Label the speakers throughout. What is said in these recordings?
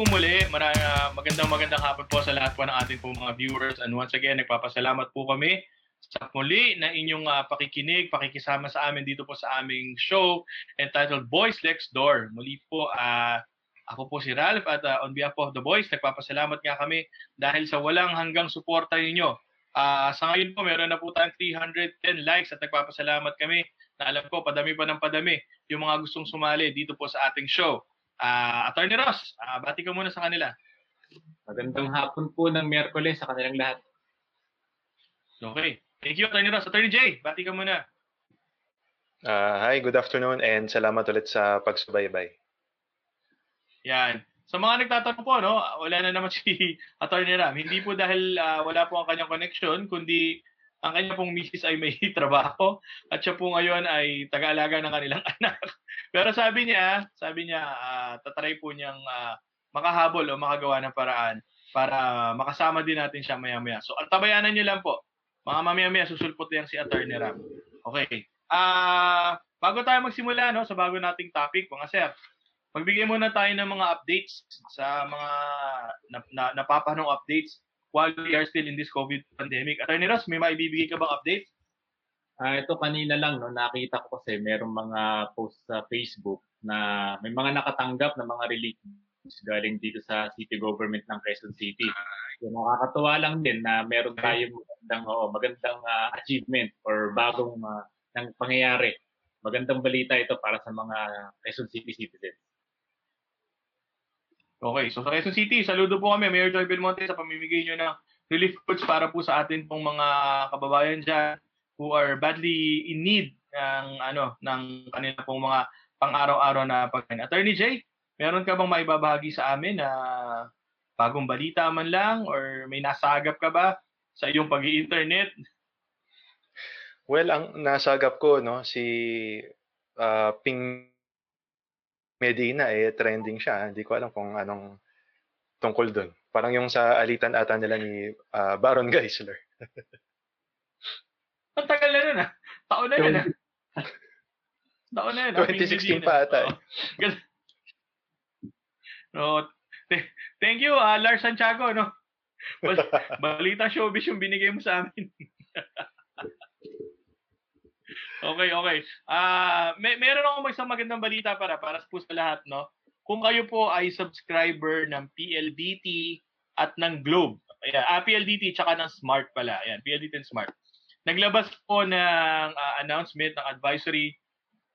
Speaker 1: po muli. Mara, magandang magandang hapon po sa lahat po ng ating po mga viewers. And once again, nagpapasalamat po kami sa muli na inyong uh, pakikinig, pakikisama sa amin dito po sa aming show entitled Boys Next Door. Muli po, uh, ako po si Ralph at uh, on behalf of the boys, nagpapasalamat nga kami dahil sa walang hanggang suporta ninyo. Uh, sa ngayon po, meron na po tayong 310 likes at nagpapasalamat kami na alam ko, padami pa ng padami yung mga gustong sumali dito po sa ating show. Uh, Attorney Ross, uh, bati ka muna sa kanila.
Speaker 2: Magandang hapon po ng Miyerkules sa kanilang lahat.
Speaker 1: Okay. Thank you, Attorney Ross. Attorney Jay, bati ka muna.
Speaker 3: Uh, hi, good afternoon and salamat ulit sa pagsubaybay.
Speaker 1: Yan. Sa mga nagtatanong po, no, wala na naman si Attorney Ram. Hindi po dahil uh, wala po ang kanyang connection, kundi ang kanya pong misis ay may trabaho at siya po ngayon ay taga-alaga ng kanilang anak. Pero sabi niya, sabi niya, uh, tatry po niyang uh, makahabol o makagawa ng paraan para makasama din natin siya maya-maya. So, tabayanan niyo lang po mga mamaya-maya susulpot yan si Attorney Ram. Okay. Ah, uh, bago tayo magsimula no sa bago nating topic, mga sir. Magbigay muna tayo ng mga updates sa mga na, na, napapanong updates while we are still in this COVID pandemic. Attorney Ross, may maibibigay ka bang update?
Speaker 2: Ah, uh, ito kanina lang no, nakita ko kasi merong mga post sa Facebook na may mga nakatanggap na mga relief galing dito sa city government ng Quezon City. So, nakakatuwa lang din na meron tayong magandang, oh, magandang uh, achievement or bagong uh, ng pangyayari. Magandang balita ito para sa mga Quezon City citizens.
Speaker 1: Okay, so sa Quezon City, saludo po kami, Mayor Joy Belmonte, sa pamimigay nyo ng relief goods para po sa atin pong mga kababayan dyan who are badly in need ng ano ng kanila pong mga pang-araw-araw na pagkain. Attorney Jay, meron ka bang maibabahagi sa amin na bagong balita man lang or may nasagap ka ba sa iyong pag-i-internet?
Speaker 3: Well, ang nasagap ko no si uh, Ping Medina eh trending siya. Hindi ko alam kung anong tungkol doon. Parang yung sa alitan ata nila ni uh, Baron Geisler.
Speaker 1: Ang tagal na nun ah. Taon na yun ah. Taon na yun.
Speaker 3: 2016 pa ata. Oh.
Speaker 1: no, Thank you, uh, Lars Santiago, no? Balita showbiz yung binigay mo sa amin. okay, okay. Uh, may, meron ako isang magandang balita para para po sa lahat, no? Kung kayo po ay subscriber ng PLDT at ng Globe, ayan, ah, PLDT tsaka ng Smart pala, ayan, PLDT and Smart. Naglabas po ng uh, announcement ng advisory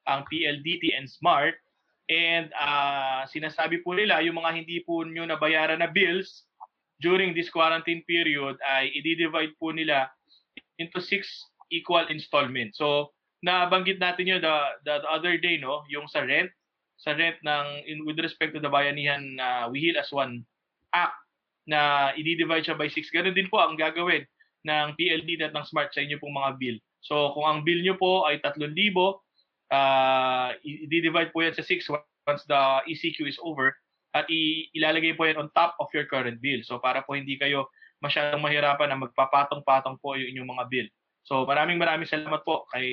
Speaker 1: ang PLDT and Smart And uh, sinasabi po nila, yung mga hindi po nyo nabayaran na bills during this quarantine period ay i-divide po nila into six equal installments. So, nabanggit natin yun the, the, the other day, no? Yung sa rent, sa rent ng, in, with respect to the Bayanihan uh, We Heal as One Act na i-divide siya by six. Ganun din po ang gagawin ng PLD at ng SMART sa inyo pong mga bill. So, kung ang bill nyo po ay 3,000, uh, i-divide po yan sa 6 once the ECQ is over at ilalagay po yan on top of your current bill. So para po hindi kayo masyadong mahirapan na magpapatong-patong po yung inyong mga bill. So maraming maraming salamat po kay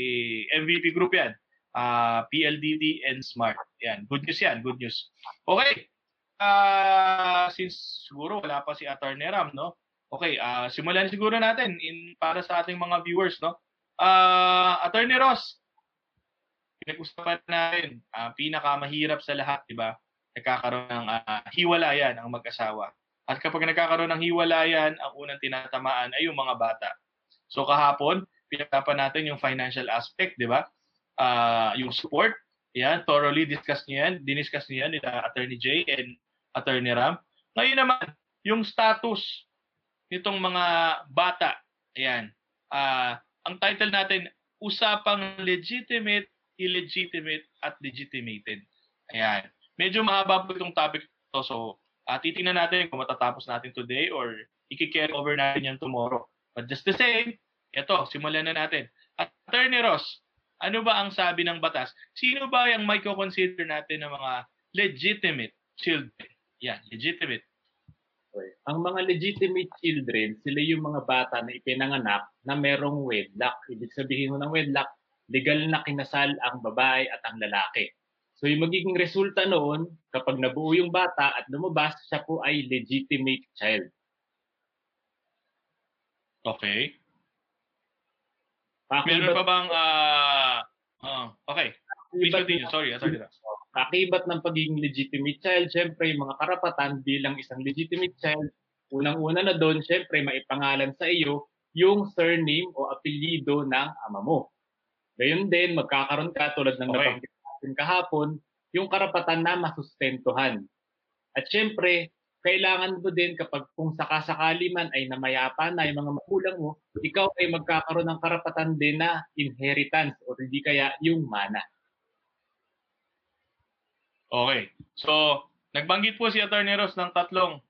Speaker 1: MVP Group yan. Uh, PLDT and Smart. Yan. Good news yan. Good news. Okay. Uh, since siguro wala pa si Attorney Ram, no? Okay, uh, simulan siguro natin in para sa ating mga viewers, no? Uh, Attorney Ross, pinag-usapan natin, uh, pinakamahirap sa lahat, di ba? Nagkakaroon ng uh, hiwalayan ang mag-asawa. At kapag nagkakaroon ng hiwalayan, ang unang tinatamaan ay yung mga bata. So kahapon, pinag-usapan natin yung financial aspect, di ba? Uh, yung support, yan, thoroughly discuss niyo yan, diniscuss niyo yan nila Attorney Jay and Attorney Ram. Ngayon naman, yung status nitong mga bata, ayan, uh, ang title natin, Usapang Legitimate illegitimate at legitimated. Ayan. Medyo mahaba po itong topic to. So, uh, titingnan natin kung matatapos natin today or i-carry over natin yan tomorrow. But just the same, ito, simulan na natin. Attorney Ross, ano ba ang sabi ng batas? Sino ba yung may consider natin ng mga legitimate children? Yan, legitimate.
Speaker 2: Okay. Ang mga legitimate children, sila yung mga bata na ipinanganak na merong wedlock. Ibig sabihin mo ng wedlock, legal na kinasal ang babae at ang lalaki. So yung magiging resulta noon, kapag nabuo yung bata at lumabas, siya po ay legitimate child.
Speaker 1: Okay.
Speaker 2: Kakibat,
Speaker 1: Meron pa bang ah ah, okay. Please continue. Sorry, sorry.
Speaker 2: Kakibat ng pagiging legitimate child, syempre yung mga karapatan bilang isang legitimate child, unang-una na doon, syempre maipangalan sa iyo yung surname o apelyido ng ama mo. Gayon din, magkakaroon ka tulad ng
Speaker 1: Okay.
Speaker 2: nabanggit natin kahapon, yung karapatan na masustentuhan. At syempre, kailangan mo din kapag kung sakasakali man ay namayapa na yung mga magulang mo, ikaw ay magkakaroon ng karapatan din na inheritance o hindi kaya yung mana.
Speaker 1: Okay. So, nagbanggit po si Attorney Ross ng tatlong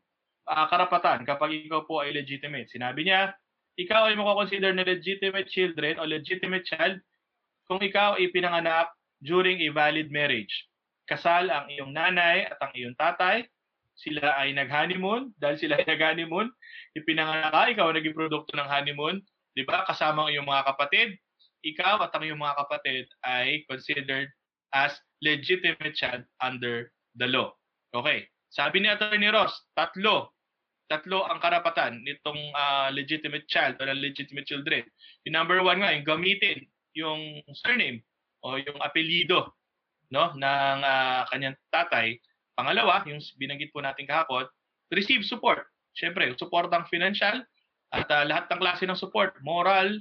Speaker 1: ah, karapatan kapag ikaw po ay legitimate. Sinabi niya, ikaw ay mako-consider na legitimate children o legitimate child kung ipinanganak ay pinanganak during a valid marriage. Kasal ang iyong nanay at ang iyong tatay. Sila ay nag-honeymoon. Dahil sila ay nag-honeymoon, ipinanganak ka, ikaw ang naging produkto ng honeymoon. Di ba? Kasama ang iyong mga kapatid. Ikaw at ang iyong mga kapatid ay considered as legitimate child under the law. Okay. Sabi ni Attorney Ross, tatlo. Tatlo ang karapatan nitong ah, legitimate child o legitimate children. Yung number one nga, yung gamitin yung surname o yung apelyido no, ng ah, kanyang tatay. Pangalawa, yung binanggit po natin kahapon, receive support. Siyempre, support ang financial at ah, lahat ng klase ng support, moral,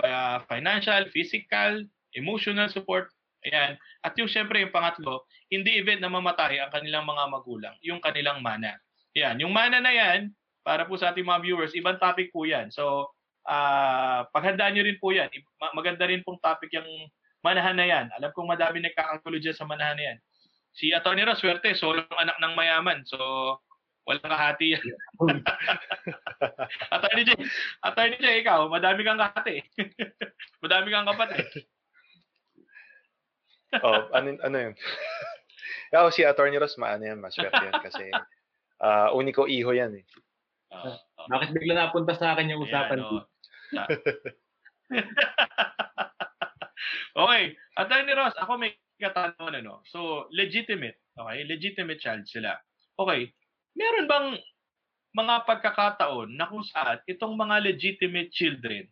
Speaker 1: ah, financial, physical, emotional support, Ayan. At yung syempre yung pangatlo, in the event na mamatay ang kanilang mga magulang, yung kanilang mana. Yan. Yung mana na yan, para po sa ating mga viewers, ibang topic po yan. So, ah paghandaan nyo rin po yan. Maganda rin pong topic yung manahan na yan. Alam kong madami nagkakagulo dyan sa manahan na yan. Si Atty. Ross, swerte, solo anak ng mayaman. So, walang kahati yan. Attorney J, Attorney J, ikaw, madami kang kahati. madami kang kapatid.
Speaker 3: Oh, ano, ano yun? Ako si Attorney Ross, maano yan, maswerte yan kasi ah uniko iho yan eh.
Speaker 1: Ah, ah.
Speaker 2: Bakit bigla napunta sa akin yung usapan?
Speaker 1: Ayan, oh. Okay. Attorney Ross, ako may katanungan ano. So, legitimate. Okay? Legitimate child sila. Okay. Meron bang mga pagkakataon na kung saan itong mga legitimate children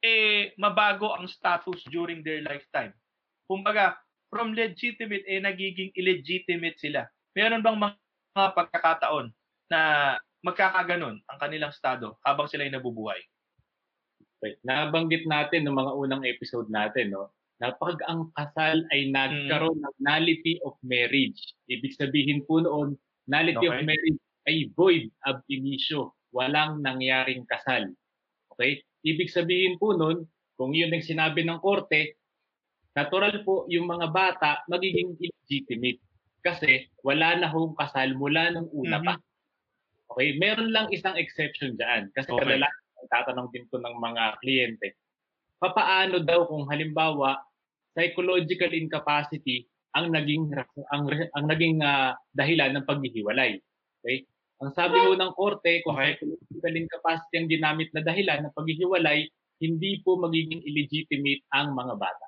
Speaker 1: eh mabago ang status during their lifetime? Kumbaga, from legitimate eh nagiging illegitimate sila. Meron bang mga, pagkakataon na magkakaganon ang kanilang estado habang sila ay nabubuhay?
Speaker 2: Okay. Nabanggit natin ng mga unang episode natin, no? Na pag ang kasal ay nagkaroon ng nullity of marriage. Ibig sabihin po noon, nullity of
Speaker 1: Okay.
Speaker 2: marriage ay void ab initio. Walang nangyaring kasal. Okay? Ibig sabihin po noon, kung yun ang sinabi ng korte, natural po yung mga bata magiging illegitimate. Kasi wala na hong kasal mula nung una
Speaker 1: Mhm.
Speaker 2: pa. Okay? Meron lang isang exception dyan. Kasi
Speaker 1: Okay.
Speaker 2: kadalasan tatanong din ko ng mga kliyente, papaano daw kung halimbawa psychological incapacity ang naging ang ang naging ah, dahilan ng paghihiwalay. Okay? Ang sabi ho ng korte, kung
Speaker 1: Okay.
Speaker 2: psychological incapacity ang ginamit na dahilan ng paghihiwalay, hindi po magiging illegitimate ang mga bata.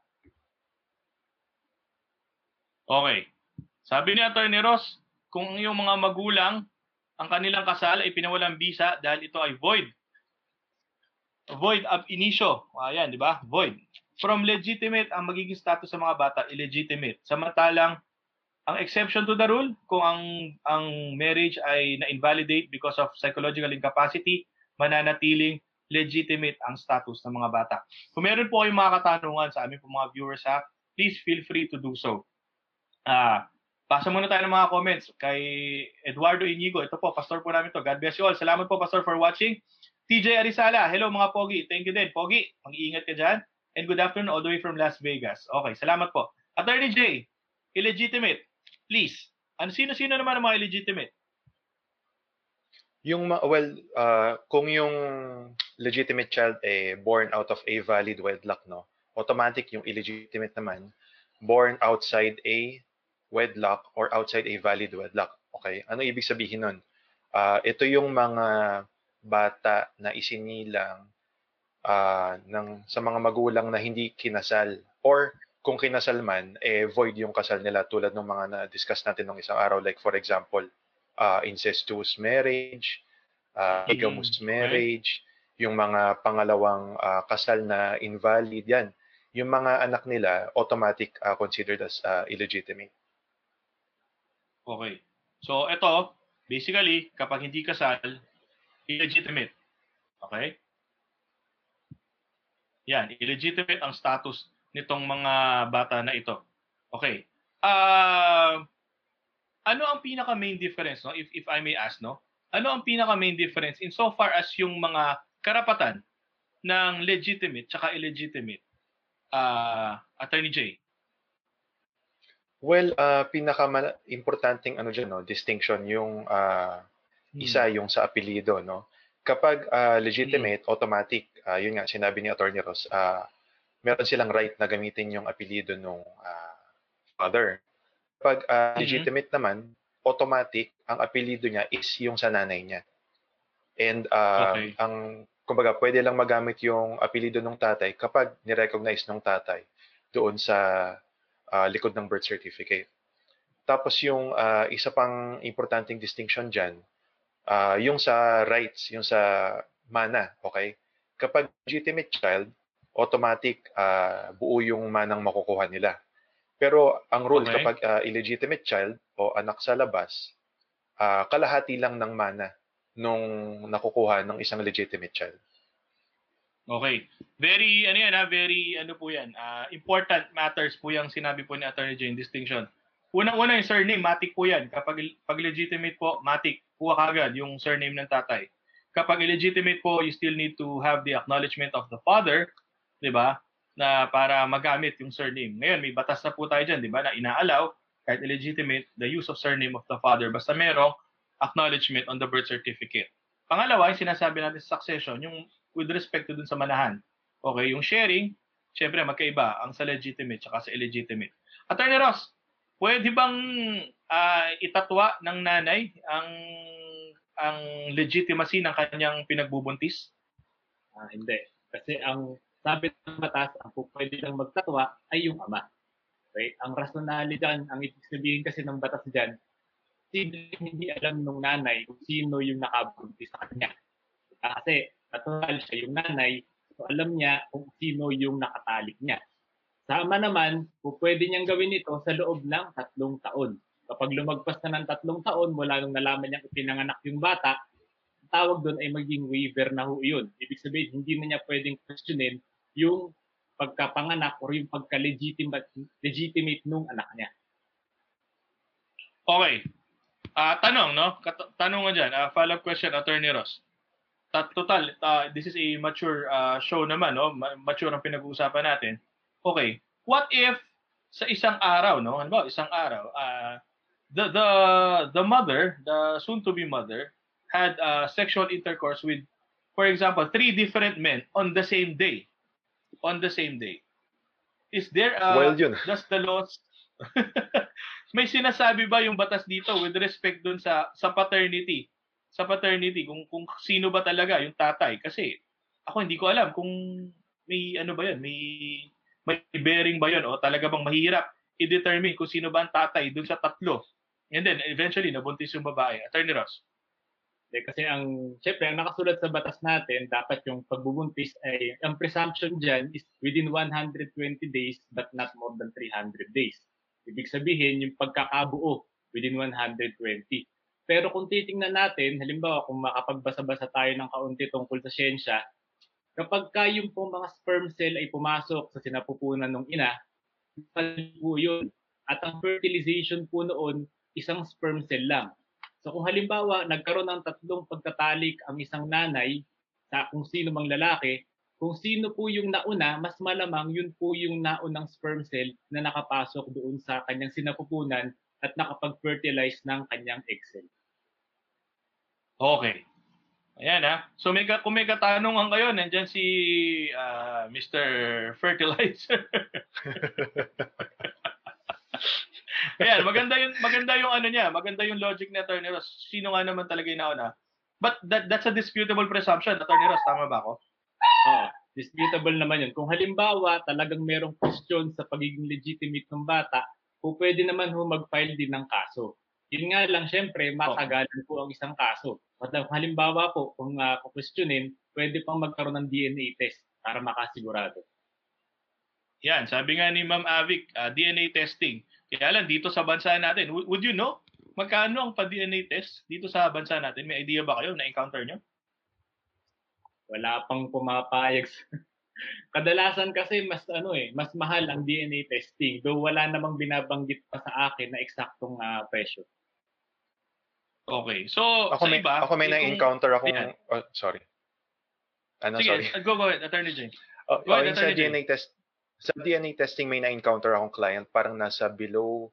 Speaker 1: Okay. Sabi ni Atty. Ross, kung yung mga magulang, ang kanilang kasal ay pinawalang bisa dahil ito ay void. Void ab initio. Ayan, di ba? Void. From legitimate, ang magiging status sa mga bata, illegitimate. Samantalang, ang exception to the rule, kung ang ang marriage ay na-invalidate because of psychological incapacity, mananatiling legitimate ang status ng mga bata. Kung meron po kayong mga katanungan sa aming mga viewers ha, please feel free to do so. Ah, pasa muna tayo ng mga comments kay Eduardo Inigo. Ito po, pastor po namin to. God bless you all. Salamat po, pastor, for watching. TJ Arizala, hello mga Pogi. Thank you din. Pogi, mag-iingat ka dyan. And good afternoon all the way from Las Vegas. Okay, salamat po. Attorney J, illegitimate. Please. Ano sino-sino naman ang mga illegitimate?
Speaker 3: Yung well, ah, kung yung legitimate child eh born out of a valid wedlock, no? Automatic yung illegitimate naman born outside a wedlock or outside a valid wedlock. Okay? Ano ibig sabihin nun? Ah, ito yung mga bata na isinilang ah, ng sa mga magulang na hindi kinasal or kung kinasal man, eh, void yung kasal nila tulad ng mga na-discuss natin nung isang araw. Like, for example, uh, incestuous marriage, uh,
Speaker 1: Mm,
Speaker 3: bigamous
Speaker 1: okay.
Speaker 3: marriage, yung mga pangalawang uh, kasal na invalid, yan. Yung mga anak nila, automatic uh, considered as uh, illegitimate.
Speaker 1: Okay. So, ito, basically, kapag hindi kasal, illegitimate. Okay? Yan, illegitimate ang status nitong mga bata na ito. Okay. Ah, ano ang pinaka main difference no if if I may ask no? Ano ang pinaka main difference in so far as yung mga karapatan ng legitimate tsaka illegitimate? Ah, Attorney J.
Speaker 3: Well, uh, pinaka-importanting ano dyan, no, distinction yung uh, isa yung sa apelido, no? Kapag uh, legitimate, automatic, uh, yun nga, sinabi ni Attorney Ross, uh, meron silang right na gamitin yung apelido ng uh, father. Kapag uh, legitimate naman, automatic, ang apelido niya is yung sa nanay niya. And uh,
Speaker 1: Okay.
Speaker 3: ang, kumbaga, pwede lang magamit yung apelido ng tatay kapag nirecognize ng tatay doon sa uh, likod ng birth certificate. Tapos yung uh, isa pang importanting distinction dyan, uh, yung sa rights, yung sa mana, okay? Kapag legitimate child, automatic uh, buo yung manang makukuha nila. Pero ang rule
Speaker 1: Okay.
Speaker 3: kapag uh, illegitimate child o anak sa labas, uh, kalahati lang ng mana nung nakukuha ng isang legitimate child.
Speaker 1: Okay. Very, ano yan ha, very, ano po yan, ah, important matters po yung sinabi po ni Attorney Jane, distinction. Unang-una yung surname, matik po yan. Kapag pag legitimate po, matik, kuha kagad yung surname ng tatay. Kapag illegitimate po, you still need to have the acknowledgement of the father, di ba, na para magamit yung surname. Ngayon, may batas na po tayo dyan, di ba, na inaalaw, kahit illegitimate, the use of surname of the father, basta merong acknowledgement on the birth certificate. Pangalawa, yung sinasabi natin sa succession, yung with respect to dun sa manahan. Okay, yung sharing, syempre magkaiba ang sa legitimate tsaka sa illegitimate. Attorney Ross, pwede bang ah, itatwa ng nanay ang ang legitimacy ng kanyang pinagbubuntis?
Speaker 2: Ah, hindi. Kasi ang sabi ng batas, ang pwede lang magtatwa ay yung ama. Okay? Ang rationale dyan, ang ibig sabihin kasi ng batas dyan, sino hindi alam ng nanay kung sino yung nakabuntis sa kanya. Ah, Kasi natural siya yung nanay, so alam niya kung sino yung nakatalik niya. Sa ama naman, pwede niyang gawin ito sa loob ng tatlong taon. Kapag lumagpas na ng tatlong taon mula nung nalaman niyang ipinanganak yung bata, ang tawag doon ay maging waiver na ho yun. Ibig sabihin, hindi na niya pwedeng questionin yung pagkapanganak or yung pagka-legitimate legitimate nung anak niya.
Speaker 1: Okay. Ah, tanong, no? Kat- tanong nga dyan. Ah, follow-up question, Attorney Ross. Ta- total, ah, this is a mature ah, show naman, no? Ma- mature ang pinag-uusapan natin. Okay. What if sa isang araw, no? Ano ba? Isang araw, ah, the the the mother, the soon-to-be mother, had ah, sexual intercourse with, for example, three different men on the same day. On the same day. Is there a
Speaker 3: well, yun.
Speaker 1: does the laws may sinasabi ba yung batas dito with respect dun sa sa paternity sa paternity kung kung sino ba talaga yung tatay kasi ako hindi ko alam kung may ano ba yun may may bearing ba yun o talaga bang mahirap i-determine kung sino ba ang tatay dun sa tatlo and then eventually nabuntis yung babae attorney Ross
Speaker 2: Eh, kasi ang, syempre, ang nakasulat sa batas natin, dapat yung pagbubuntis ay, ang presumption dyan is within 120 days but not more than 300 days. Ibig sabihin, yung pagkakabuo within 120. Pero kung titingnan natin, halimbawa kung makapagbasa-basa tayo ng kaunti tungkol sa siyensya, kapag ka yung pong mga sperm cell ay pumasok sa sinapupunan ng ina, po yun. At ang fertilization po noon, isang sperm cell lang. So kung halimbawa nagkaroon ng tatlong pagtatalik ang isang nanay sa kung sino mang lalaki, kung sino po yung nauna, mas malamang yun po yung naunang sperm cell na nakapasok doon sa kanyang sinapupunan at nakapag-fertilize ng kanyang egg cell.
Speaker 1: Okay. Ayan ha. So may ka, kung may katanungan kayo, nandyan si ah, Mr. Fertilizer. Ayan, maganda yung maganda yung ano niya, maganda yung logic ni Attorney Ross. Sino nga naman talaga yung nauna? But that that's a disputable presumption, Attorney Ross, tama ba ako?
Speaker 2: Oo. disputable naman yun. Kung halimbawa talagang merong question sa pagiging legitimate ng bata, po pwede naman ho mag-file din ng kaso. Yun nga lang, syempre, matagalan po ang isang kaso. At halimbawa po, kung uh, questionin, pwede pang magkaroon ng DNA test para makasigurado.
Speaker 1: Yan, sabi nga ni Ma'am Avic, uh, DNA testing. Kaya lang, dito sa bansa natin, would, would you know, magkano ang pa-DNA test dito sa bansa natin? May idea ba kayo? Na-encounter nyo?
Speaker 2: Wala pang pumapayag. Kadalasan kasi mas ano eh, mas mahal ang DNA testing. Though wala namang binabanggit pa sa akin na eksaktong uh, presyo.
Speaker 1: Okay. So,
Speaker 3: ako
Speaker 1: sa
Speaker 3: may,
Speaker 1: iba,
Speaker 3: ako may na-encounter akong,
Speaker 1: Yan.
Speaker 3: oh, sorry. Ano,
Speaker 1: Sige,
Speaker 3: sorry.
Speaker 1: go, go ahead, Attorney James.
Speaker 3: Oh,
Speaker 1: Go
Speaker 3: oh,
Speaker 1: ahead,
Speaker 3: yung sa. DNA test, sa DNA testing may na-encounter akong client parang nasa below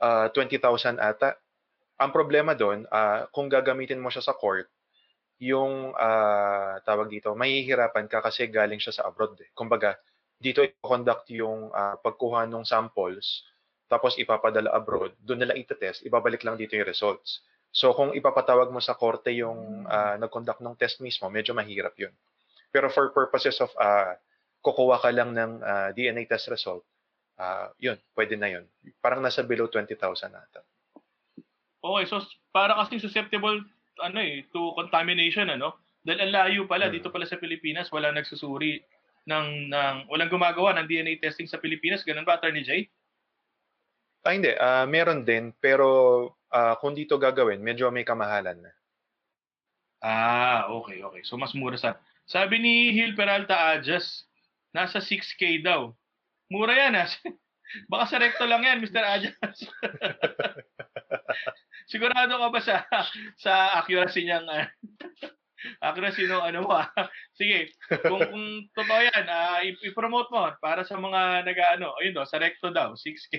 Speaker 3: uh, 20,000 ata. Ang problema doon, uh, kung gagamitin mo siya sa court, yung uh, tawag dito, mahihirapan ka kasi galing siya sa abroad. Eh. Kumbaga, dito i-conduct yung uh, pagkuha ng samples, tapos ipapadala abroad, doon nila itetest, ibabalik lang dito yung results. So kung ipapatawag mo sa korte yung uh, nag-conduct ng test mismo, medyo mahirap yun. Pero for purposes of uh, kukuha ka lang ng uh, DNA test result, uh, yun, pwede na yun. Parang nasa below 20,000 ata.
Speaker 1: Okay, so para kasi susceptible ano eh, to contamination ano. Dahil ang layo pala
Speaker 3: Hmm.
Speaker 1: dito pala sa Pilipinas, wala nagsusuri ng ng walang gumagawa ng DNA testing sa Pilipinas. Ganun ba, Attorney Jay?
Speaker 3: Ah, hindi. ah meron din, pero ah, kung dito gagawin, medyo may kamahalan na.
Speaker 1: Ah, okay, okay. So mas mura sa. Sabi ni Hil Peralta Ajas, nasa 6K daw. Mura yan ah. Baka sa recto lang yan, Mr. Ajas. Sigurado ka ba sa sa accuracy niyang uh, accuracy ng ano mo ah. Sige, kung, kung totoo yan, i- i-promote mo para sa mga nag-ano, ayun do, sa recto daw, 6K.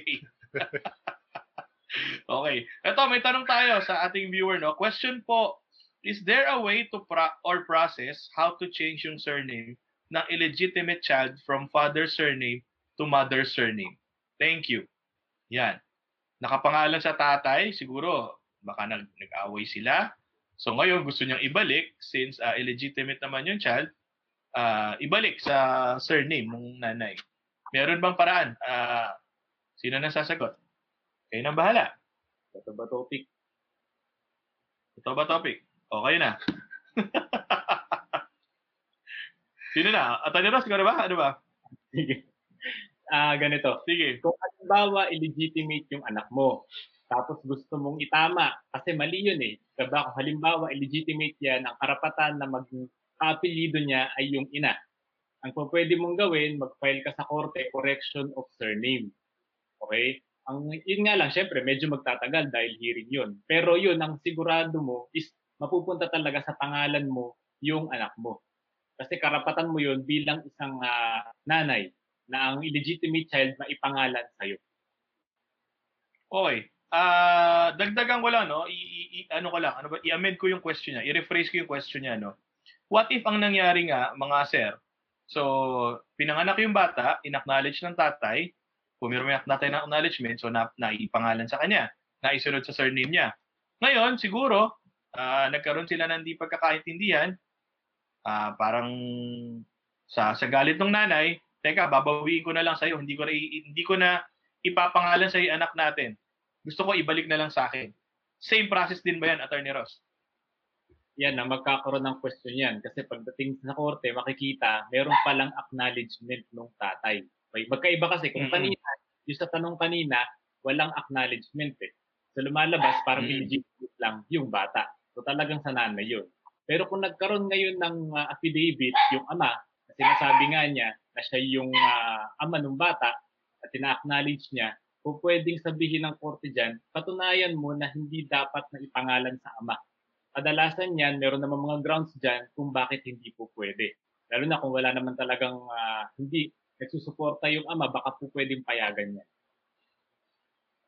Speaker 1: okay. Ito, may tanong tayo sa ating viewer, no? Question po, is there a way to pro- or process how to change yung surname ng illegitimate child from father's surname to mother's surname? Thank you. Yan. Nakapangalan sa tatay, siguro baka nag nag-away sila. So ngayon gusto niyang ibalik since uh, illegitimate naman yung child, uh, ibalik sa surname ng nanay. Meron bang paraan? Uh, sino na sasagot? Kayo nang bahala.
Speaker 2: Ito ba topic?
Speaker 1: Ito ba topic? O, kayo na. Sino na? Attorney Ross, ikaw na ba? Ano ba?
Speaker 2: Sige. Ah, ganito.
Speaker 1: Sige.
Speaker 2: Kung halimbawa illegitimate yung anak mo, tapos gusto mong itama, kasi mali yun eh. Diba? Kung halimbawa illegitimate yan, ang karapatan na maging apelido niya ay yung ina. Ang pwede mong gawin, mag-file ka sa korte, correction of surname. Okay? Ang, yun nga lang, syempre, medyo magtatagal dahil hearing yun. Pero yun, ang sigurado mo is mapupunta talaga sa pangalan mo yung anak mo. Kasi karapatan mo yun bilang isang uh, nanay na ang illegitimate child na ipangalan sa'yo.
Speaker 1: Okay. Ah, dagdagan ko no, i, i, i- ano ko lang, ano ba, i-amend ko yung question niya, i-rephrase ko yung question niya no. What if ang nangyari nga, mga sir, so pinanganak yung bata, inacknowledge ng tatay, pumirma yung tatay ng acknowledgement, so na, naipangalan sa kanya, naisunod sa surname niya. Ngayon, siguro, ah, nagkaroon sila ng di pagkakaintindihan, ah, parang sa sa galit ng nanay, teka, babawiin ko na lang sa'yo, hindi ko na, hindi ko na ipapangalan sa anak natin. Gusto ko ibalik na lang sa akin. Same process din ba yan, Attorney Ross?
Speaker 2: Yan na magkakaroon ng question yan. Kasi pagdating sa korte, makikita, meron palang acknowledgement ng tatay. Okay? Magkaiba kasi kung
Speaker 1: Mhm.
Speaker 2: kanina, yung sa tanong kanina, walang acknowledgement eh. So lumalabas, parang
Speaker 1: Mhm.
Speaker 2: illegitimate lang yung bata. So talagang sa nanay yun. Pero kung nagkaroon ngayon ng uh, affidavit, yung ama, na sinasabi nga niya na siya yung uh, ama ng bata at ina-acknowledge niya, kung pwedeng sabihin ng korte dyan, patunayan mo na hindi dapat na ipangalan sa ama. Kadalasan yan, meron naman mga grounds dyan kung bakit hindi po pwede. Lalo na kung wala naman talagang uh, hindi nagsusuporta yung ama, baka po pwedeng payagan niya.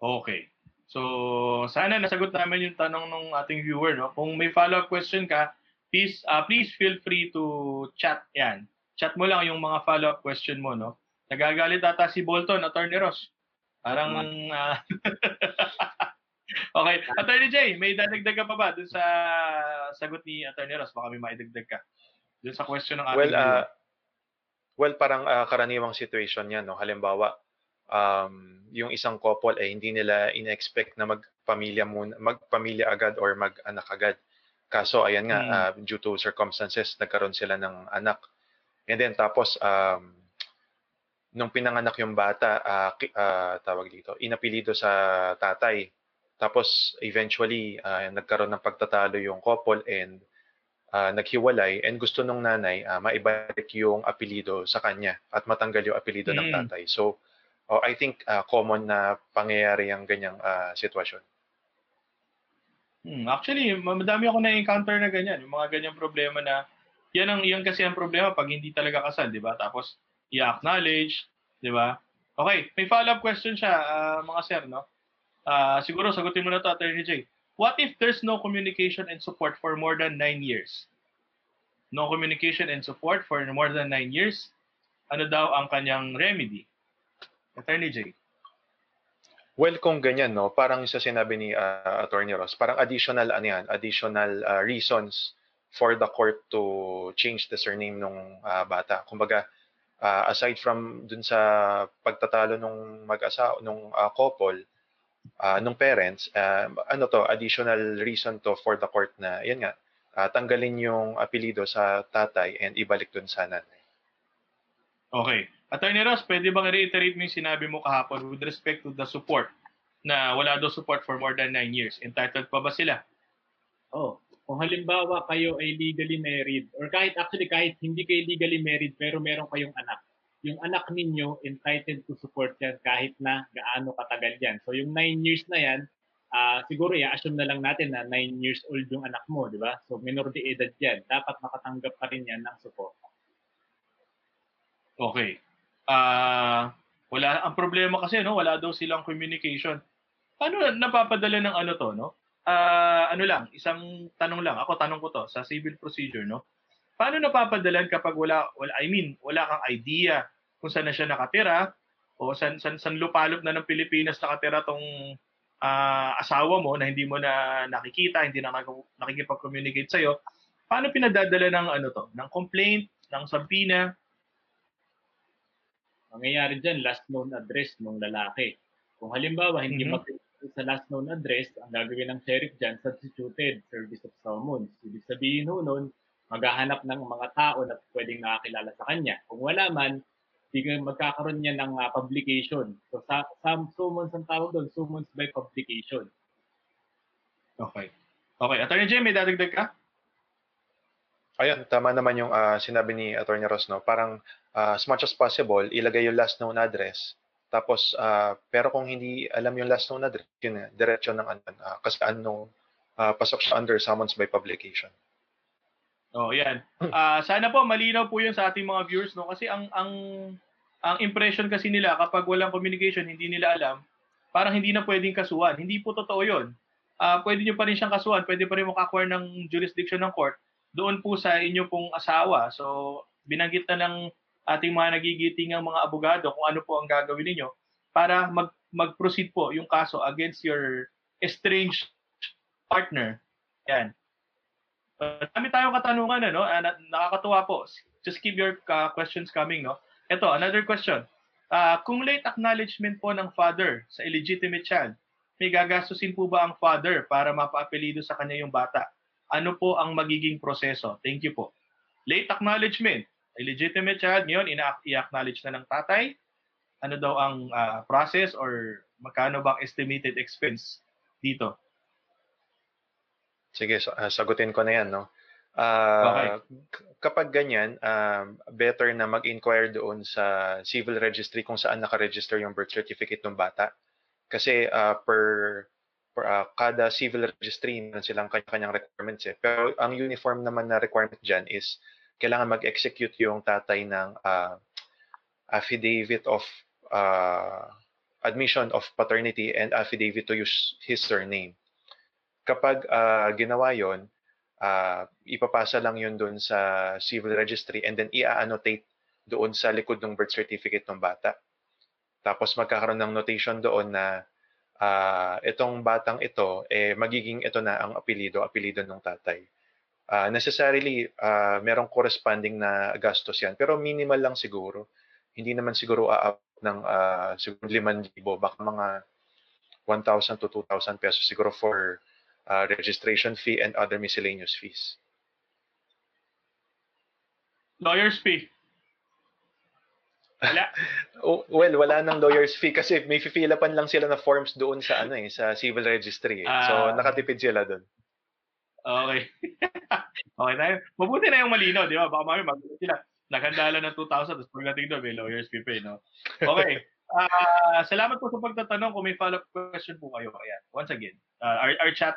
Speaker 1: Okay. So, sana nasagot namin yung tanong ng ating viewer. No? Kung may follow-up question ka, please, uh, please feel free to chat yan. Chat mo lang yung mga follow-up question mo. No? Nagagalit ata si Bolton, Attorney Ross. Parang, ah, okay. Attorney Jay, may dadagdag ka pa ba dun sa sagot ni Attorney Ross? Baka may maidagdag ka. Dun sa question ng ating
Speaker 3: Well, uh, Well, parang uh, karaniwang situation yan. No? Halimbawa, um, yung isang couple ay eh, hindi nila in-expect na magpamilya muna, magpamilya agad or mag-anak agad. Kaso ayan nga hmm. uh, due to circumstances nagkaroon sila ng anak. And then tapos um, nung pinanganak yung bata, uh, uh, tawag dito, inapilido sa tatay. Tapos eventually uh, nagkaroon ng pagtatalo yung couple and uh, naghiwalay and gusto nung nanay uh, maibalik yung apelido sa kanya at matanggal yung apelido mm. ng tatay. So oh, I think uh, common na pangyayari ang ganyang uh, sitwasyon.
Speaker 1: Hmm, actually, madami ako na-encounter na ganyan, yung mga ganyang problema na yan ang yan kasi ang problema pag hindi talaga kasal, 'di ba? Tapos i-acknowledge, 'di ba? Okay, may follow-up question siya, uh, mga sir, no? Uh, siguro sagutin mo na to, Attorney Jay. What if there's no communication and support for more than nine years? No communication and support for more than nine years? Ano daw ang kanyang remedy? Attorney Jay.
Speaker 3: Well, kung ganyan, no, parang sa sinabi ni uh, Attorney Ross, parang additional ano yan, additional uh, reasons for the court to change the surname ng uh, bata. Kumbaga, uh, aside from dun sa pagtatalo nung mag-asa nung uh, couple, uh, nung parents, uh, ano to, additional reason to for the court na, yan nga, uh, tanggalin yung apelido sa tatay and ibalik dun sa nanay.
Speaker 1: Okay. Attorney Ross, pwede bang reiterate mo yung sinabi mo kahapon with respect to the support na wala daw support for more than 9 years? Entitled pa ba sila?
Speaker 2: Oh, kung halimbawa kayo ay legally married or kahit actually kahit hindi kayo legally married pero meron kayong anak, yung anak ninyo entitled to support yan kahit na gaano katagal yan. So yung 9 years na yan, uh, siguro i-assume na lang natin na 9 years old yung anak mo, di ba? So minor de edad yan. Dapat makatanggap pa rin yan ng support.
Speaker 1: Okay uh, wala ang problema kasi no, wala daw silang communication. Paano napapadala ng ano to, no? Uh, ano lang, isang tanong lang. Ako tanong ko to sa civil procedure, no? Paano napapadalan kapag wala, wala I mean, wala kang idea kung saan na siya nakatira o san san, san lupalop na ng Pilipinas nakatira tong uh, asawa mo na hindi mo na nakikita, hindi na nakikipag-communicate sa iyo. Paano pinadadala ng ano to, ng complaint, ng sampina,
Speaker 2: mangyayari dyan last known address ng lalaki. Kung halimbawa hindi mm-hmm. Sa last known address, ang gagawin ng sheriff dyan, substituted service of summons. Ibig sabihin ho nun, maghahanap ng mga tao na pwedeng nakakilala sa kanya. Kung wala man, magkakaroon niya ng uh, publication. So, sa, some summons ang tawag doon, summons by publication.
Speaker 1: Okay. Okay. Attorney Jay, may dadagdag ka?
Speaker 3: Ayun, tama naman yung uh, sinabi ni Attorney Ross, no? Parang uh, as much as possible, ilagay yung last known address. Tapos, uh, pero kung hindi alam yung last known address, yun, diretso ng ano, uh, kasi ano, uh, pasok siya under summons by publication.
Speaker 1: Oh, yan. Uh, sana po malinaw po 'yun sa ating mga viewers no kasi ang ang ang impression kasi nila kapag walang communication, hindi nila alam, parang hindi na pwedeng kasuhan. Hindi po totoo 'yun. Uh, pwede niyo pa rin siyang kasuhan, pwede pa rin maka-acquire ng jurisdiction ng court doon po sa inyo pong asawa. So, binanggit na ng ating mga nagigiting ang mga abogado kung ano po ang gagawin ninyo para mag, mag-proceed po yung kaso against your estranged partner. Yan. Dami tayong katanungan, ano? Uh, nakakatuwa po. Just keep your uh, questions coming, no? Ito, another question. Uh, kung late acknowledgement po ng father sa illegitimate child, may gagastusin po ba ang father para mapa-apelido sa kanya yung bata? ano po ang magiging proseso? Thank you po. Late acknowledgement. Illegitimate child, ngayon i-acknowledge na ng tatay. Ano daw ang uh, process or magkano bang estimated expense dito?
Speaker 3: Sige, so, uh, sagutin ko na yan. No? Uh, okay. Kapag ganyan, uh, better na mag-inquire doon sa civil registry kung saan nakaregister yung birth certificate ng bata. Kasi uh, per uh, kada civil registry meron silang kanya-kanyang requirements eh. Pero ang uniform naman na requirement dyan is kailangan mag-execute yung tatay ng uh, affidavit of uh, admission of paternity and affidavit to use his surname. Kapag uh, ginawa yon, uh, ipapasa lang yun doon sa civil registry and then i-annotate doon sa likod ng birth certificate ng bata. Tapos magkakaroon ng notation doon na uh, itong batang ito, eh, magiging ito na ang apelido, apelido ng tatay. Ah, necessarily ah, merong corresponding na gastos yan. Pero minimal lang siguro. Hindi naman siguro aabot ng ah, siguro 5,000, baka mga 1,000 to 2,000 pesos siguro for ah, registration fee and other miscellaneous fees.
Speaker 1: Lawyer's fee. Wala.
Speaker 3: Oh, well, wala nang lawyer's fee kasi may fifilapan lang sila na forms doon sa ano eh, sa civil registry. Eh. So
Speaker 1: Ah.
Speaker 3: nakatipid sila doon.
Speaker 1: Okay. okay tayo. Mabuti na yung malino, di ba? Baka mami magulat sila. Naghanda lang ng 2,000 tapos pagdating doon, may lawyer's fee pa, eh, no? Okay. Ah, salamat po sa pagtatanong. Kung may follow-up question po kayo, ayan. Once again, ah, our, our chat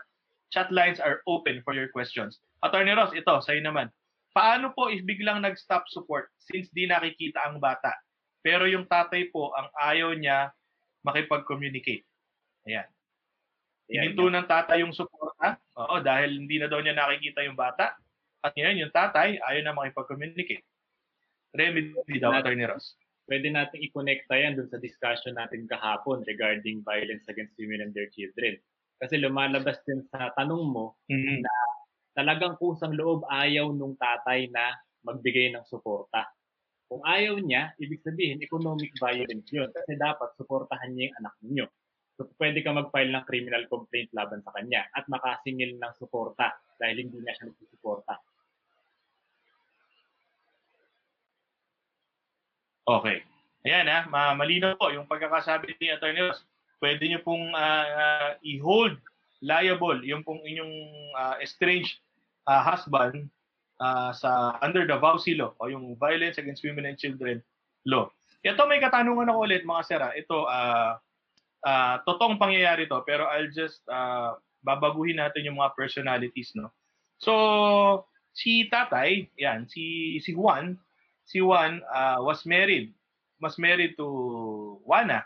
Speaker 1: chat lines are open for your questions. Attorney Ross, ito, sa'yo naman. Paano po if biglang nag-stop support since di nakikita ang bata? Pero yung tatay po, ang ayaw niya makipag-communicate. Ayan. Hininto ng tatay yung suporta. Oo, dahil hindi na daw niya nakikita yung bata. At ngayon, yung tatay, ayaw na makipag-communicate. Remedy daw, Attorney Ross.
Speaker 2: pwede natin i-connecta yan dun sa discussion natin kahapon regarding violence against women and their children. Kasi lumalabas din sa tanong mo,
Speaker 1: Mhm.
Speaker 2: talagang kusang loob ayaw nung tatay na magbigay ng suporta. Kung ayaw niya, ibig sabihin economic violence yun. Kasi dapat suportahan niya yung anak ninyo. Pwede ka mag-file ng criminal complaint laban sa kanya at makasingil ng suporta dahil hindi na siya nagsusuporta.
Speaker 1: Okay. Ayan ha, ma malinaw po yung pagkakasabi ni Attorney Ross. Pwede niyo pong ah, ah, i-hold liable yung pong inyong ah, estranged ah, husband ah, sa under the VAUSI law o yung Violence Against Women and Children law. Ito may katanungan ako ulit mga sera. Ito ah ah, totoong pangyayari to pero I'll just ah, babaguhin natin yung mga personalities no. So si tatay, yan, si si Juan, si Juan uh, was married. Was married to Juana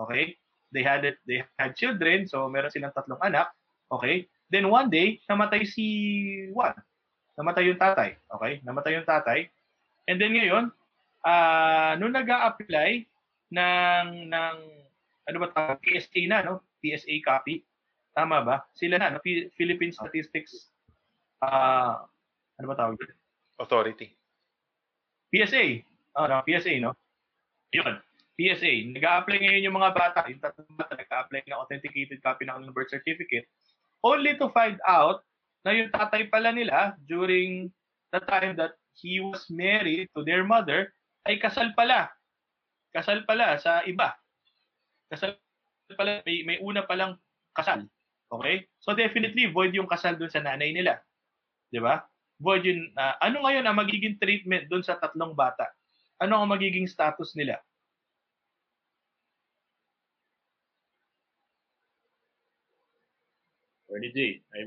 Speaker 1: okay? They had it, they had children so meron silang tatlong anak okay? Then one day namatay si Juan. Namatay yung tatay okay? Namatay yung tatay. And then ngayon uh, nung nag-a-apply ng ng ano ba tawag PSA na no PSA copy tama ba sila na no Philippine Statistics uh, ano ba tawag?
Speaker 3: Authority.
Speaker 1: PSA. Oh, no, PSA, no? Yun. PSA. Nag-a-apply ngayon yung mga bata, yung tatlong bata, nag-a-apply ng authenticated copy ng birth certificate, only to find out na yung tatay pala nila during the time that he was married to their mother ay kasal pala. Kasal pala sa iba. Kasal pala, may, may una palang kasal. Okay? So definitely void yung kasal dun sa nanay nila. 'Di ba? void yun. ah, ano ngayon ang magiging treatment doon sa tatlong bata? Ano ang magiging status nila?
Speaker 2: Attorney J.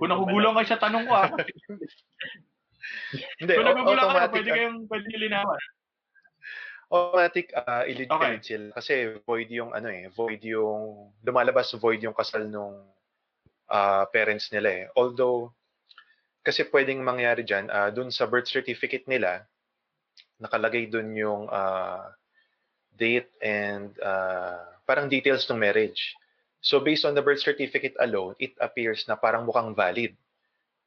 Speaker 1: Kung nakugulang kayo sa tanong ko, ah.
Speaker 3: Hindi,
Speaker 1: Kung kayo,
Speaker 3: automatic,
Speaker 1: pwede kayong pwede nyo linawan.
Speaker 3: Automatic uh, illegitimate
Speaker 1: Okay.
Speaker 3: sila kasi void yung ano eh, void yung lumalabas void yung kasal nung ah, parents nila eh. Although kasi pwedeng mangyari diyan dun sa birth certificate nila nakalagay dun yung ah, date and ah, parang details ng marriage. So based on the birth certificate alone, it appears na parang mukhang valid.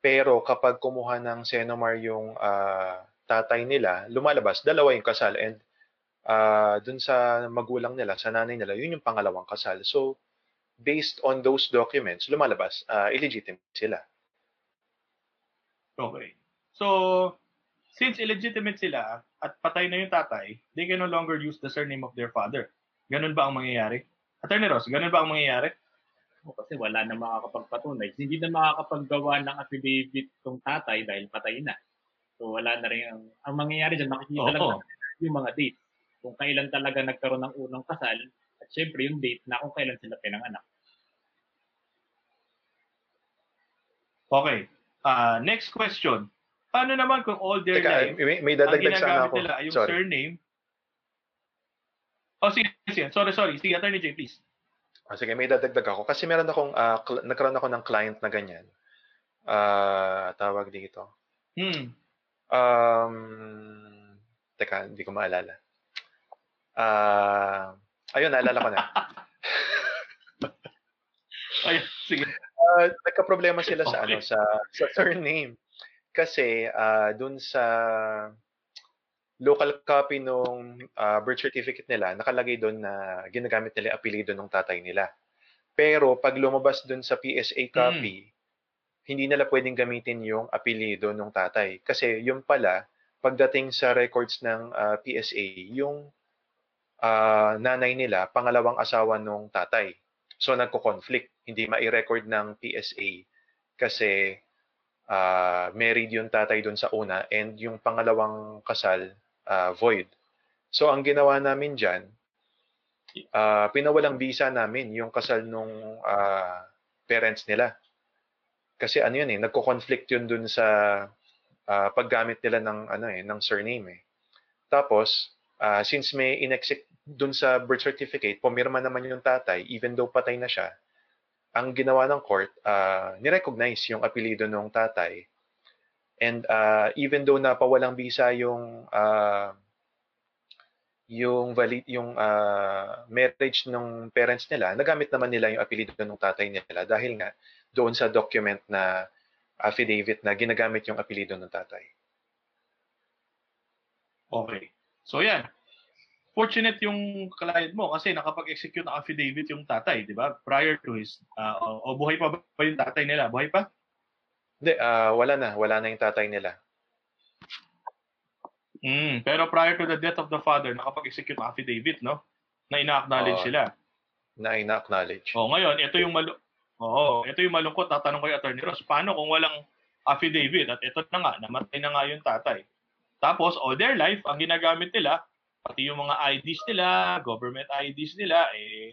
Speaker 3: Pero kapag kumuha ng Senomar yung ah, tatay nila, lumalabas dalawa yung kasal and ah dun sa magulang nila, sa nanay nila, yun yung pangalawang kasal. So, based on those documents, lumalabas, ah, illegitimate sila.
Speaker 1: Okay. So, since illegitimate sila at patay na yung tatay, they can no longer use the surname of their father. Ganun ba ang mangyayari? Attorney Ross, ganun ba ang mangyayari?
Speaker 2: O, kasi wala na makakapagpatunay. Hindi na makakapaggawa ng affidavit tong tatay dahil patay na. So wala na rin ang, ang mangyayari dyan, makikita lang
Speaker 1: Oo.
Speaker 2: natin yung mga date. Kung kailan talaga nagkaroon ng unang kasal, at syempre yung date na kung kailan sila pinanganak.
Speaker 1: Okay. Ah, next question. Paano naman kung all their
Speaker 3: Teka,
Speaker 1: life,
Speaker 3: may, may
Speaker 1: ang
Speaker 3: dadagdag sana
Speaker 1: ginagamit
Speaker 3: ako.
Speaker 1: nila ay yung
Speaker 3: Sorry.
Speaker 1: surname? Oh, sige, sige. Sorry, sorry. Sige, Attorney J, please.
Speaker 3: Ah, sige, may dadagdag ako. Kasi meron akong, ah, cl- nagkaroon ako ng client na ganyan. Ah, tawag dito.
Speaker 1: Hmm.
Speaker 3: Um, teka, hindi ko maalala. Ah, ayun, naalala ko na.
Speaker 1: Ay, sige.
Speaker 3: Ah, nagka-problema sila sa ano sa sa surname. Kasi ah, dun sa local copy nung ah, birth certificate nila, nakalagay doon na ginagamit nila yung apelido ng tatay nila. Pero pag lumabas doon sa PSA copy, hindi nila pwedeng gamitin yung apelido ng tatay. Kasi yung pala, pagdating sa records ng ah, PSA, yung ah, nanay nila, pangalawang asawa nung tatay. So nagko-conflict, hindi mai-record ng PSA kasi ah, married yung tatay doon sa una and yung pangalawang kasal ah, void. So ang ginawa namin diyan, ah, pinawalang visa namin yung kasal nung ah, parents nila. Kasi ano yun eh, nagko-conflict yun dun sa ah, paggamit nila ng ano eh, ng surname eh. Tapos, ah, since may inexec dun sa birth certificate, pumirma naman yung tatay, even though patay na siya, ang ginawa ng court, uh, nirecognize yung apelido ng tatay. And uh, even though napawalang visa yung uh, yung valid yung uh, marriage ng parents nila, nagamit naman nila yung apelido ng tatay nila dahil nga doon sa document na affidavit na ginagamit yung apelido ng tatay.
Speaker 1: Okay. So yan. Fortunate yung client mo kasi nakapag-execute ng affidavit yung tatay, di ba? Prior to his, uh, o, o buhay pa ba yung tatay nila? Buhay pa?
Speaker 3: Hindi, uh, wala na. Wala na yung tatay nila.
Speaker 1: Mm, pero prior to the death of the father, nakapag-execute ng affidavit, no? Na ina-acknowledge
Speaker 3: Oo.
Speaker 1: sila.
Speaker 3: Na ina-acknowledge.
Speaker 1: O ngayon, ito yung malu Oo, ito yung malungkot. Tatanong ko yung Attorney Ross, paano kung walang affidavit? At ito na nga, namatay na nga yung tatay. Tapos, all their life, ang ginagamit nila, pati yung mga IDs nila, government IDs nila, eh,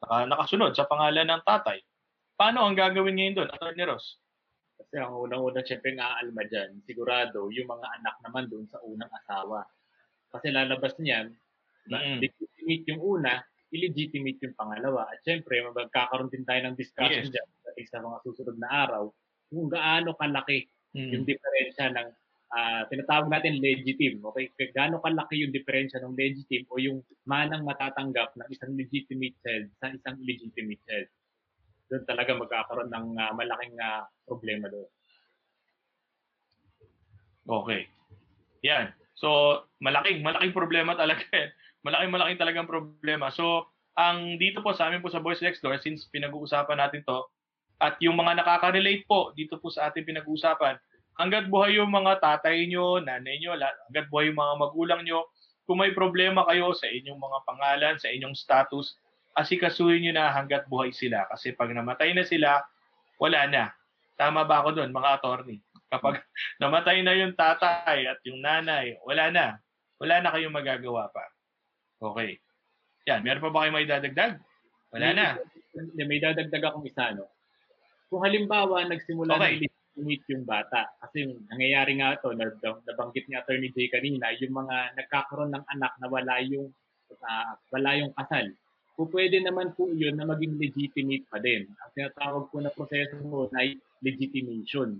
Speaker 1: naka- nakasunod sa pangalan ng tatay. Paano ang gagawin ngayon doon, Attorney Ross?
Speaker 2: Kasi ang unang-unang syempre nga aalma dyan, sigurado yung mga anak naman doon sa unang asawa. Kasi lalabas niyan, na
Speaker 1: Mm.
Speaker 2: legitimate yung una, illegitimate yung pangalawa. At syempre, magkakaroon din tayo ng discussion
Speaker 1: Yes.
Speaker 2: dyan sa mga susunod na araw kung gaano kalaki yung
Speaker 1: Mm.
Speaker 2: diferensya ng ah, tinatawag natin legitim. Okay? Gaano kalaki yung diferensya ng legitim o yung manang matatanggap ng isang legitimate child sa isang illegitimate child. Doon talaga magkakaroon ng ah, malaking ah, problema doon.
Speaker 1: Okay. Yan. So, malaking, malaking problema talaga. Malaking, malaking talagang problema. So, ang dito po sa amin po sa Boys Next Door, since pinag-uusapan natin to, at yung mga nakaka-relate po dito po sa ating pinag-uusapan, hanggat buhay yung mga tatay nyo, nanay nyo, hanggat buhay yung mga magulang nyo, kung may problema kayo sa inyong mga pangalan, sa inyong status, asikasuhin nyo na hanggat buhay sila. Kasi pag namatay na sila, wala na. Tama ba ako doon, mga attorney? Kapag namatay na yung tatay at yung nanay, wala na. Wala na kayong magagawa pa. Okay. Yan, meron pa ba kayong may dadagdag? Wala na.
Speaker 2: May, may dadagdag akong isa, no? Kung halimbawa, nagsimula
Speaker 1: Okay.
Speaker 2: na legitimate yung bata, kasi nangyayari nga ito, nab- nabanggit ni Attorney Jay kanina, yung mga nagkakaroon ng anak na wala yung, ah, wala yung kasal. Kung pwede naman po yun na maging legitimate pa din. Ang tinatawag po na proseso mo ay legitimation.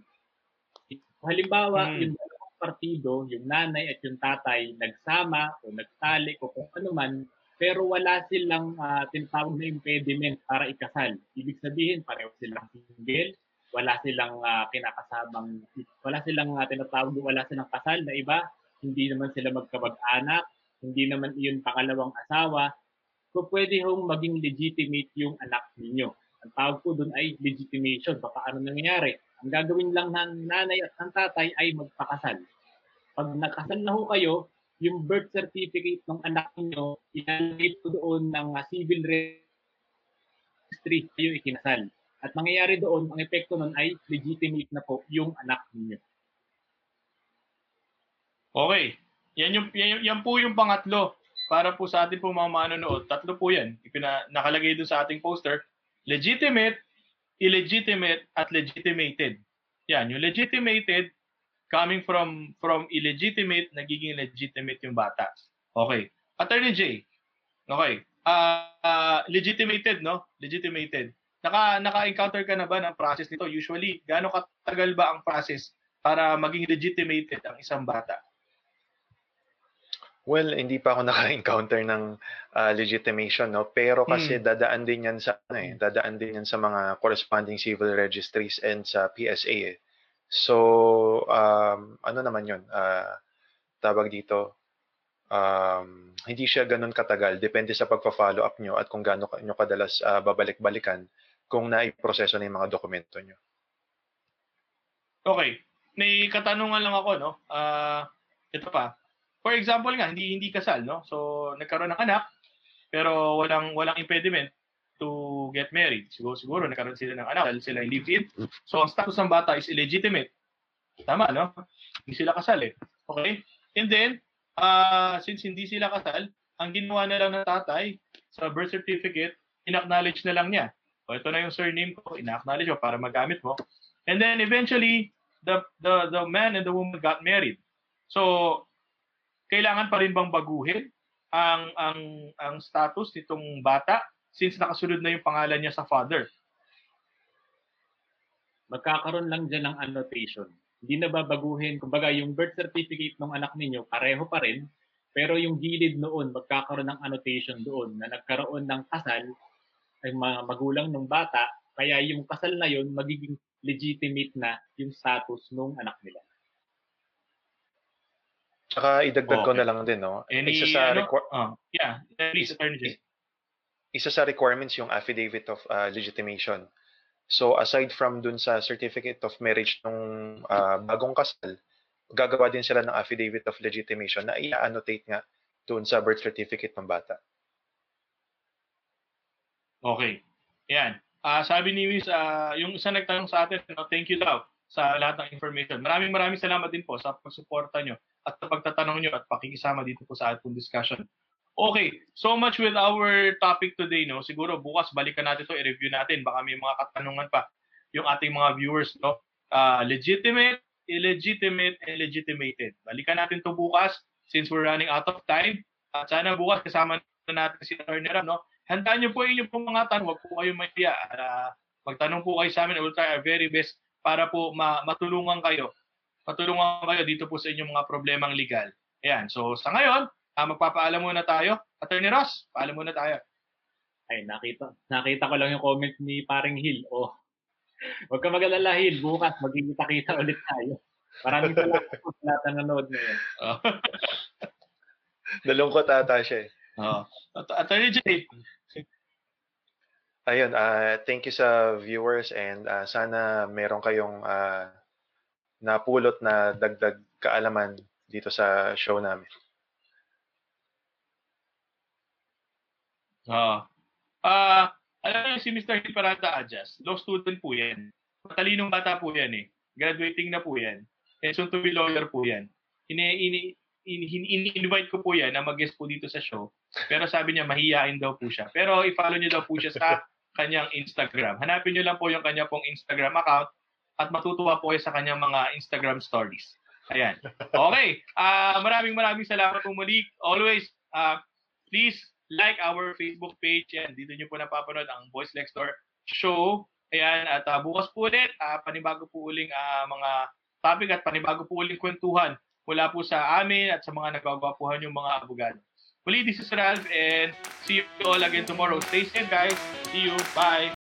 Speaker 2: Halimbawa,
Speaker 1: Hmm.
Speaker 2: yung dalawang partido, yung nanay at yung tatay, nagsama o nagtalik o kung ano man, pero wala silang ah, tinatawag na impediment para ikasal. Ibig sabihin, pareho silang single, wala silang ah, kinakasamang, wala silang ah, tinatawag, wala silang kasal na iba, hindi naman sila magkamag-anak, hindi naman iyon pangalawang asawa, so pwede hong maging legitimate yung anak ninyo. Ang tawag po doon ay legitimation. Baka ano nangyayari? Ang gagawin lang ng nanay at ng tatay ay magpakasal. Pag nakasal na ho kayo, yung birth certificate ng anak niyo, ilalagay po doon ng ah, civil registry kayo ikinasal. At mangyayari doon, ang epekto nun ay legitimate na po yung anak ninyo.
Speaker 1: Okay. Yan, yung, yan, yan po yung pangatlo. Para po sa ating po mga manonood, tatlo po yan. Ipina, nakalagay doon sa ating poster. Legitimate, illegitimate, at legitimated. Yan, yung legitimated, coming from from illegitimate, nagiging legitimate yung bata. Okay. Attorney J. Okay. Ah, ah, legitimated, no? Legitimated. Naka, naka-encounter ka na ba ng process nito? Usually, gaano katagal ba ang process para maging legitimated ang isang bata?
Speaker 3: Well, hindi pa ako naka-encounter ng ah, legitimation, no? Pero kasi dadaan din yan sa ano eh, dadaan din yan sa mga corresponding civil registries and sa PSA eh. So, um, ano naman yun? ah, tawag dito, um, hindi siya ganun katagal. Depende sa pagpa-follow up nyo at kung gaano nyo kadalas ah, babalik-balikan kung naiproseso na yung mga dokumento nyo.
Speaker 1: Okay. May katanungan lang ako, no? Ah, ito pa. For example nga, hindi hindi kasal, no? So, nagkaroon ng anak, pero walang walang impediment to get married. Siguro siguro nagkaroon sila ng anak dahil sila ay live-in. So, ang status ng bata is illegitimate. Tama, no? Hindi sila kasal eh. Okay? And then, ah, since hindi sila kasal, ang ginawa na lang ng tatay sa birth certificate, in-acknowledge na lang niya. O, ito na yung surname ko, in-acknowledge mo para magamit mo. And then eventually, the the the man and the woman got married. So, kailangan pa rin bang baguhin ang ang ang status nitong bata since nakasunod na yung pangalan niya sa father?
Speaker 2: Magkakaroon lang dyan ng annotation. Hindi na babaguhin. Kumbaga, yung birth certificate ng anak ninyo, pareho pa rin. Pero yung gilid noon, magkakaroon ng annotation doon na nagkaroon ng kasal ay mga magulang ng bata. Kaya yung kasal na yun, magiging legitimate na yung status ng anak nila.
Speaker 3: Tsaka idagdag ko
Speaker 1: Okay.
Speaker 3: na lang din, no?
Speaker 1: Any,
Speaker 3: isa sa
Speaker 1: ano?
Speaker 3: requ-
Speaker 1: Ah, yeah, please, Jay.
Speaker 3: isa sa requirements yung affidavit of uh, legitimation. So aside from dun sa certificate of marriage ng uh, bagong kasal, gagawa din sila ng affidavit of legitimation na i-annotate nga dun sa birth certificate ng bata.
Speaker 1: Okay. Yan. Ah, sabi ni Miss, ah, yung isa nagtanong sa atin, no, thank you daw sa lahat ng information. Maraming maraming salamat din po sa pagsuporta nyo at sa pagtatanong nyo at pakikisama dito po sa ating discussion. Okay, so much with our topic today, no? Siguro bukas balikan natin to, i-review natin. Baka may mga katanungan pa yung ating mga viewers, no? Ah, legitimate, illegitimate, and legitimated. Balikan natin to bukas since we're running out of time. At sana bukas kasama na natin si Attorney no? Handaan niyo po yung inyong pong mga tanong. Huwag po kayong mahiya. Ah, magtanong po kayo sa amin. We'll try our very best para po ma- matulungan kayo. Matulungan kayo dito po sa inyong mga problemang legal. Ayan. So, sa ngayon, ah, magpapaalam muna tayo. Attorney Ross, paalam muna tayo.
Speaker 2: Ay, nakita, nakita ko lang yung comment ni Paring Hill. Oh, huwag ka mag-alala, Hill. Bukas, magkikita-kita ulit tayo. Maraming salamat po sa lahat ng nanood ngayon.
Speaker 1: Oh.
Speaker 3: Nalungkot ata siya eh.
Speaker 1: oh. At- Attorney Jay,
Speaker 3: Ayun, ah, thank you sa viewers and ah, sana meron kayong ah, napulot na dagdag kaalaman dito sa show namin.
Speaker 1: Ah, ah, alam niyo si Mr. Hiparata Adjas, law student po yan. Matalinong bata po yan eh. Graduating na po yan. And soon to be lawyer po yan. Ini, ini, ini, ini- invite ko po yan na mag-guest po dito sa show. Pero sabi niya, mahihain daw po siya. Pero i-follow niyo daw po siya sa kanyang Instagram. Hanapin niyo lang po yung kanya pong Instagram account at matutuwa po kayo sa kanyang mga Instagram stories. Ayan. Okay. Ah, maraming maraming salamat po muli. Always, ah, please like our Facebook page. Yan, dito nyo po napapanood ang Voice Next Door show. Ayan, at ah, bukas po ulit, ah, panibago po uling ah, mga topic at panibago po uling kwentuhan mula po sa amin at sa mga nagagwapuhan yung mga abogado. Muli, this is Ralph and see you all again tomorrow. Stay safe guys. See you. Bye.